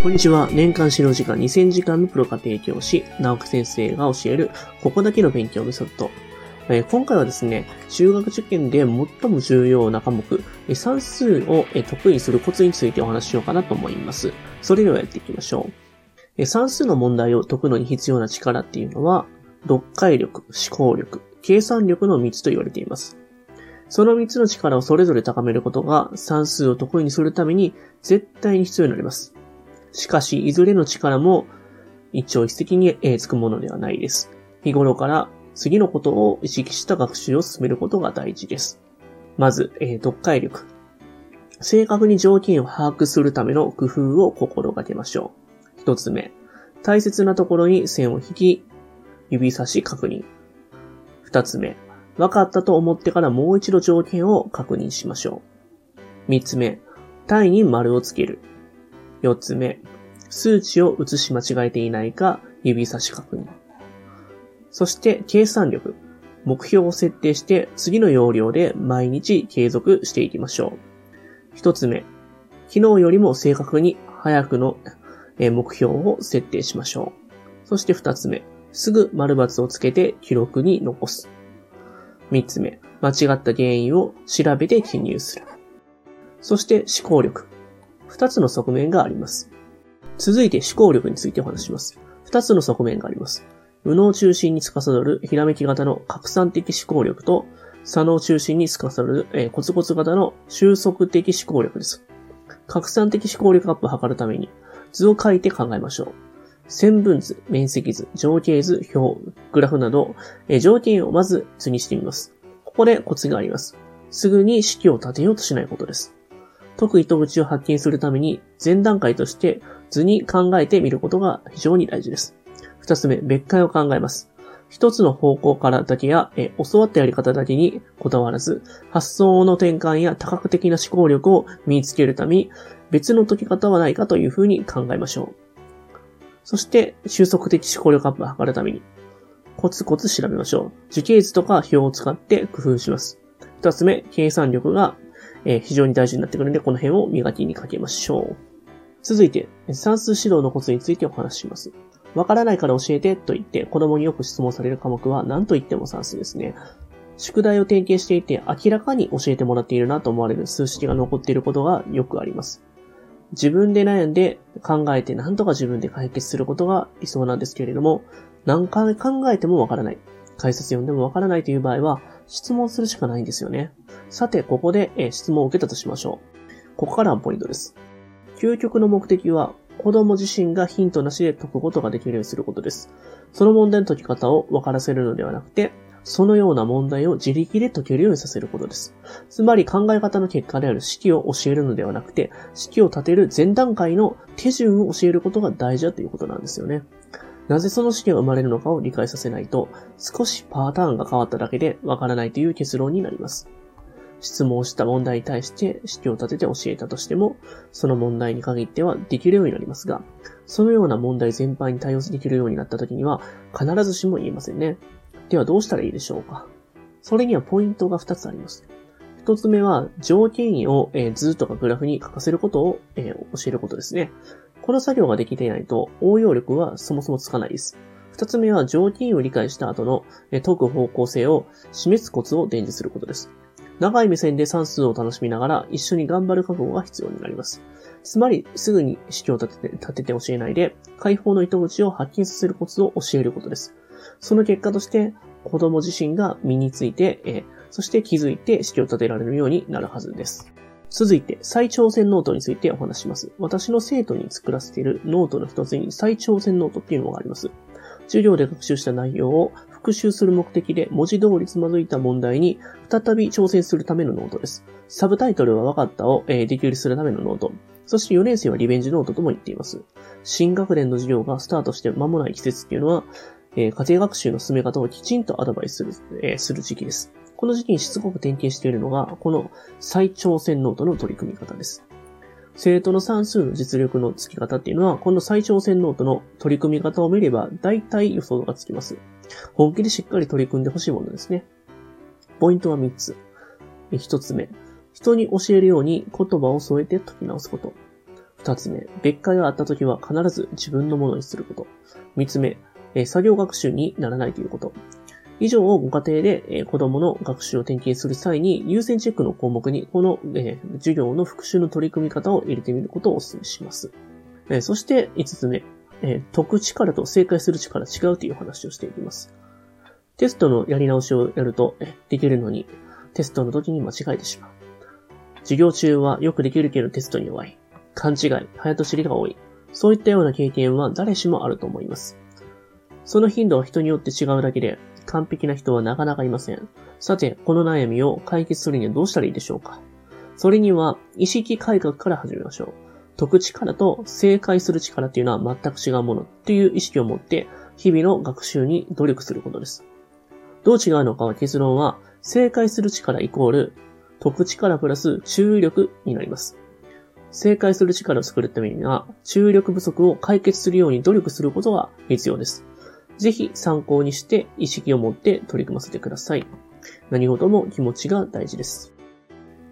こんにちは。年間指導時間2000時間のプロ家庭教師、直木先生が教える、ここだけの勉強メソッド。え今回はですね、中学受験で最も重要な科目、え算数をえ得意するコツについてお話ししようかなと思います。それではやっていきましょう。え算数の問題を解くのに必要な力っていうのは、読解力、思考力、計算力の3つと言われています。その3つの力をそれぞれ高めることが算数を得意にするために絶対に必要になります。しかし、いずれの力も一朝一夕にえつくものではないです。日頃から次のことを意識した学習を進めることが大事です。まず、えー読解力。正確に条件を把握するための工夫を心がけましょう。一つ目、大切なところに線を引き、指差し確認。二つ目、分かったと思ってからもう一度条件を確認しましょう。三つ目、単位に丸をつける。四つ目、数値を写し間違えていないか指差し確認。そして、計算力。目標を設定して次の要領で毎日継続していきましょう。一つ目、昨日よりも正確に早くの目標を設定しましょう。そして二つ目、すぐ丸抜をつけて記録に残す。三つ目、間違った原因を調べて記入する。そして思考力。二つの側面があります。続いて思考力についてお話します。二つの側面があります。右脳中心に司るひらめき型の拡散的思考力と、左脳中心に司る、えーコツコツ型の収束的思考力です。拡散的思考力アップを図るために、図を書いて考えましょう。線分図、面積図、情景図、表、グラフなど、え条件をまず図にしてみます。ここでコツがあります。すぐに式を立てようとしないことです。解く糸口を発見するために、前段階として図に考えてみることが非常に大事です。二つ目、別解を考えます。一つの方向からだけや、え教わったやり方だけにこだわらず、発想の転換や多角的な思考力を身につけるため、別の解き方はないかというふうに考えましょう。そして、収束的思考力アップを図るために、コツコツ調べましょう。樹形図とか表を使って工夫します。二つ目、計算力が、え非常に大事になってくるので、この辺を磨きにかけましょう。続いて、算数指導のコツについてお話しします。わからないから教えてと言って子供によく質問される科目は何と言っても算数ですね。宿題を点検していて明らかに教えてもらっているなと思われる数式が残っていることがよくあります。自分で悩んで考えて何とか自分で解決することが理想なんですけれども、何回考えてもわからない。解説読んでもわからないという場合は質問するしかないんですよね。さて、ここで質問を受けたとしましょう。ここからがポイントです。究極の目的は子供自身がヒントなしで解くことができるようにすることです。その問題の解き方を分からせるのではなくて、そのような問題を自力で解けるようにさせることです。つまり考え方の結果である式を教えるのではなくて、式を立てる前段階の手順を教えることが大事だということなんですよね。なぜその式が生まれるのかを理解させないと、少しパターンが変わっただけでわからないという結論になります。質問した問題に対して式を立てて教えたとしても、その問題に限ってはできるようになりますが、そのような問題全般に対応できるようになった時には、必ずしも言えませんね。ではどうしたらいいでしょうかそれにはポイントが2つあります。1つ目は、条件を、図とかグラフに書かせることを、教えることですね。この作業ができていないと、応用力はそもそもつかないです。2つ目は、条件を理解した後の、解く方向性を示すコツを伝授することです。長い目線で算数を楽しみながら一緒に頑張る覚悟が必要になります。つまり、すぐに式を立てて、立てて教えないで、解放の糸口を発見させるコツを教えることです。その結果として、子供自身が身について、えーそして気づいて式を立てられるようになるはずです。続いて、再挑戦ノートについてお話します。私の生徒に作らせているノートの一つに再挑戦ノートっていうのがあります。授業で学習した内容を復習する目的で文字通りつまずいた問題に再び挑戦するためのノートです。サブタイトルは分かったを、えーできるにするためのノート。そして4年生はリベンジノートとも言っています。新学年の授業がスタートして間もない季節っていうのは、えー家庭学習の進め方をきちんとアドバイスする、えーする時期です。この時期にしつこく点検しているのが、この再挑戦ノートの取り組み方です。生徒の算数の実力のつき方っていうのは、この再挑戦ノートの取り組み方を見れば、大体予想がつきます。本気でしっかり取り組んでほしいものですね。ポイントは3つ。1つ目。人に教えるように言葉を添えて解き直すこと。二つ目、別解があった時は必ず自分のものにすること。三つ目、作業学習にならないということ。以上をご家庭で、え子供の学習を点検する際に優先チェックの項目にこの、え授業の復習の取り組み方を入れてみることをお勧めします。えそして五つ目、え解く力と正解する力違うという話をしていきます。テストのやり直しをやると、できるのに、テストの時に間違えてしまう。授業中はよくできるけどテストに弱い。勘違い、早と知りが多い。そういったような経験は誰しもあると思います。その頻度は人によって違うだけで、完璧な人はなかなかいません。さて、この悩みを解決するにはどうしたらいいでしょうか？それには、意識改革から始めましょう。解く力と正解する力っていうのは全く違うものっていう意識を持って、日々の学習に努力することです。どう違うのかは結論は、正解する力イコール、解く力プラス注意力になります。正解する力を作るためには、注意力不足を解決するように努力することが必要です。ぜひ参考にして意識を持って取り組ませてください。何事も気持ちが大事です。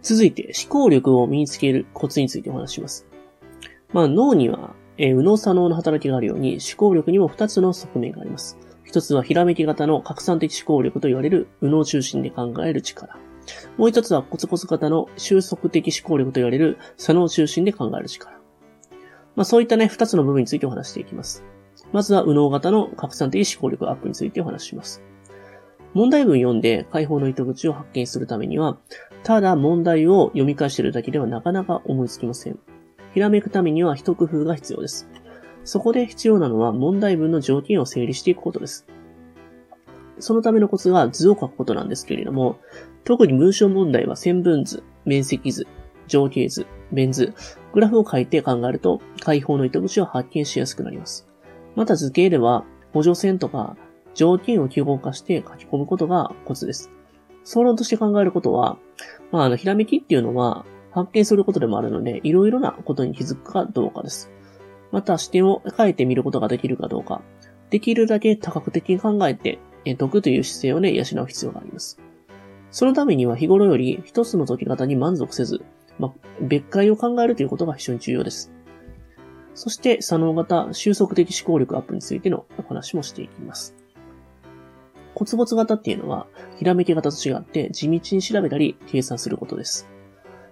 続いて、思考力を身につけるコツについてお話します。まあ、脳には、えー、右脳左脳の働きがあるように、思考力にも2つの側面があります。一つはひらめき型の拡散的思考力と言われる右脳中心で考える力。もう一つはコツコツ型の収束的思考力と言われる左脳中心で考える力。まあそういったね、二つの部分についてお話していきます。まずは右脳型の拡散的思考力アップについてお話しします。問題文読んで解放の糸口を発見するためには、ただ問題を読み返しているだけではなかなか思いつきません。ひらめくためには一工夫が必要です。そこで必要なのは問題文の条件を整理していくことです。そのためのコツが図を書くことなんですけれども、特に文章問題は線分図、面積図、情景図、面図、グラフを書いて考えると解放の糸口を発見しやすくなります。また図形では補助線とか条件を記号化して書き込むことがコツです。総論として考えることは、まあ、あの、ひらめきっていうのは発見することでもあるので、いろいろなことに気づくかどうかです。また視点を変えてみることができるかどうか、できるだけ多角的に考えて、解くという姿勢をね、養う必要があります。そのためには日頃より一つの解き方に満足せず、まあ、別解を考えるということが非常に重要です。そして、左脳型収束的思考力アップについてのお話もしていきます。骨ツ型っていうのは、ひらめき型と違って地道に調べたり計算することです。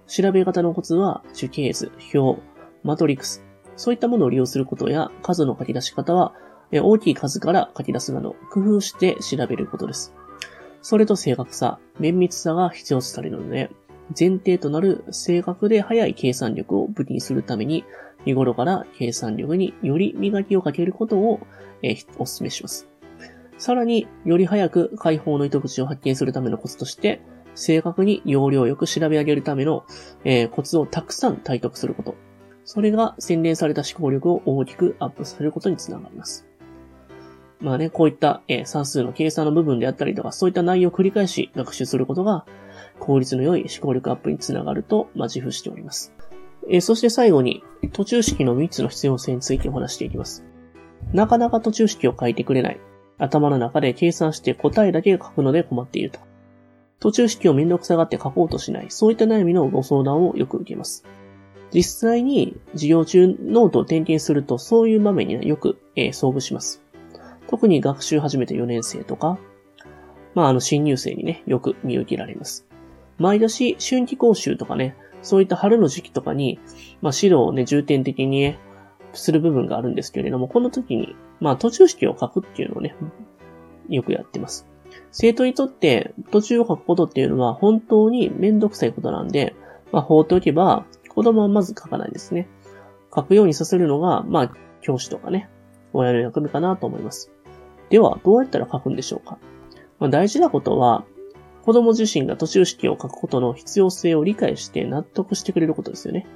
調べ方のコツは、樹形図、表、マトリクス、そういったものを利用することや、数の書き出し方は、大きい数から書き出すなど、工夫して調べることです。それと正確さ、綿密さが必要とされるので、前提となる正確で速い計算力を武器にするために、日頃から計算力により磨きをかけることを、え、お勧めします。さらに、より早く解放の糸口を発見するためのコツとして、正確に要領よく調べ上げるための、え、コツをたくさん体得すること。それが洗練された思考力を大きくアップさせることにつながります。まあね、こういった、え、算数の計算の部分であったりとか、そういった内容を繰り返し学習することが、効率の良い思考力アップにつながると、まあ、自負しております。えー、そして最後に、途中式の3つの必要性についてお話していきます。なかなか途中式を書いてくれない。頭の中で計算して答えだけ書くので困っていると。途中式をめんどくさがって書こうとしない。そういった悩みのご相談をよく受けます。実際に授業中ノートを点検するとそういう場面によく、えー、遭遇します。特に学習始めて4年生とか、まああの新入生にね、よく見受けられます。毎年春季講習とかね、そういった春の時期とかに、まあ指導をね、重点的にね、する部分があるんですけれども、この時に、まあ途中式を書くっていうのをね、よくやってます。生徒にとって途中を書くことっていうのは本当にめんどくさいことなんで、まあ放っておけば子供はまず書かないですね。書くようにさせるのが、まあ教師とかね、親の役目かなと思います。では、どうやったら書くんでしょうか、まあ、大事なことは、子供自身が途中式を書くことの必要性を理解して納得してくれることですよね。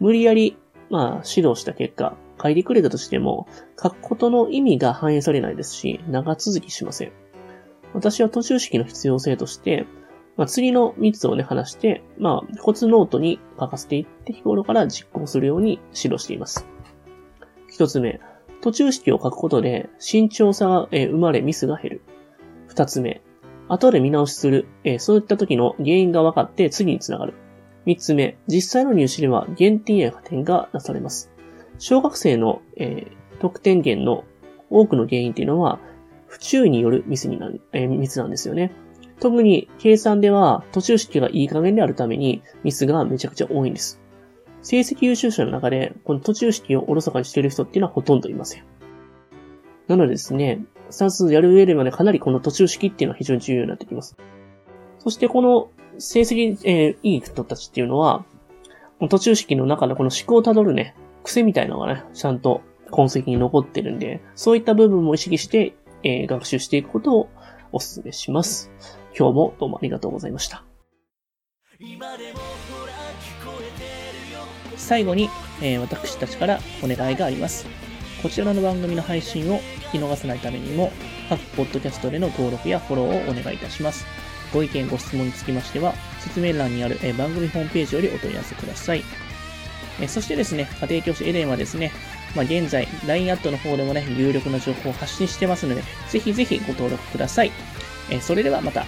無理やり、まあ、指導した結果、書いてくれたとしても、書くことの意味が反映されないですし、長続きしません。私は途中式の必要性として、まあ、次の3つをね、話して、まあ、コツノートに書かせていって日頃から実行するように指導しています。1つ目、途中式を書くことで慎重さが生まれミスが減る。二つ目、後で見直しするえ、そういった時の原因が分かって次につながる。3つ目、実際の入試では減点や加点がなされます。小学生の、えー、得点減の多くの原因っていうのは、不注意によるミスになる、えー、ミスなんですよね。特に計算では途中式がいい加減であるためにミスがめちゃくちゃ多いんです。成績優秀者の中でこの途中式をおろそかにしている人っていうのはほとんどいません。なのでですね、算数やる上ではね、かなりこの途中式っていうのは非常に重要になってきます。そしてこの成績、えー、いい人たちっていうのは、途中式の中のこの思考をたどるね、癖みたいなのがね、ちゃんと痕跡に残ってるんで、そういった部分も意識して、えー、学習していくことをお勧めします。今日もどうもありがとうございました。最後に、えー、私たちからお願いがあります。こちらの番組の配信を聞き逃さないためにも、各ポッドキャストでの登録やフォローをお願いいたします。ご意見、ご質問につきましては、説明欄にある、え、番組ホームページよりお問い合わせください。えそしてですね、家庭教師エレンはですね、まあ、現在、LINE アットの方でもね、有力な情報を発信してますので、ぜひぜひご登録ください。えそれではまた。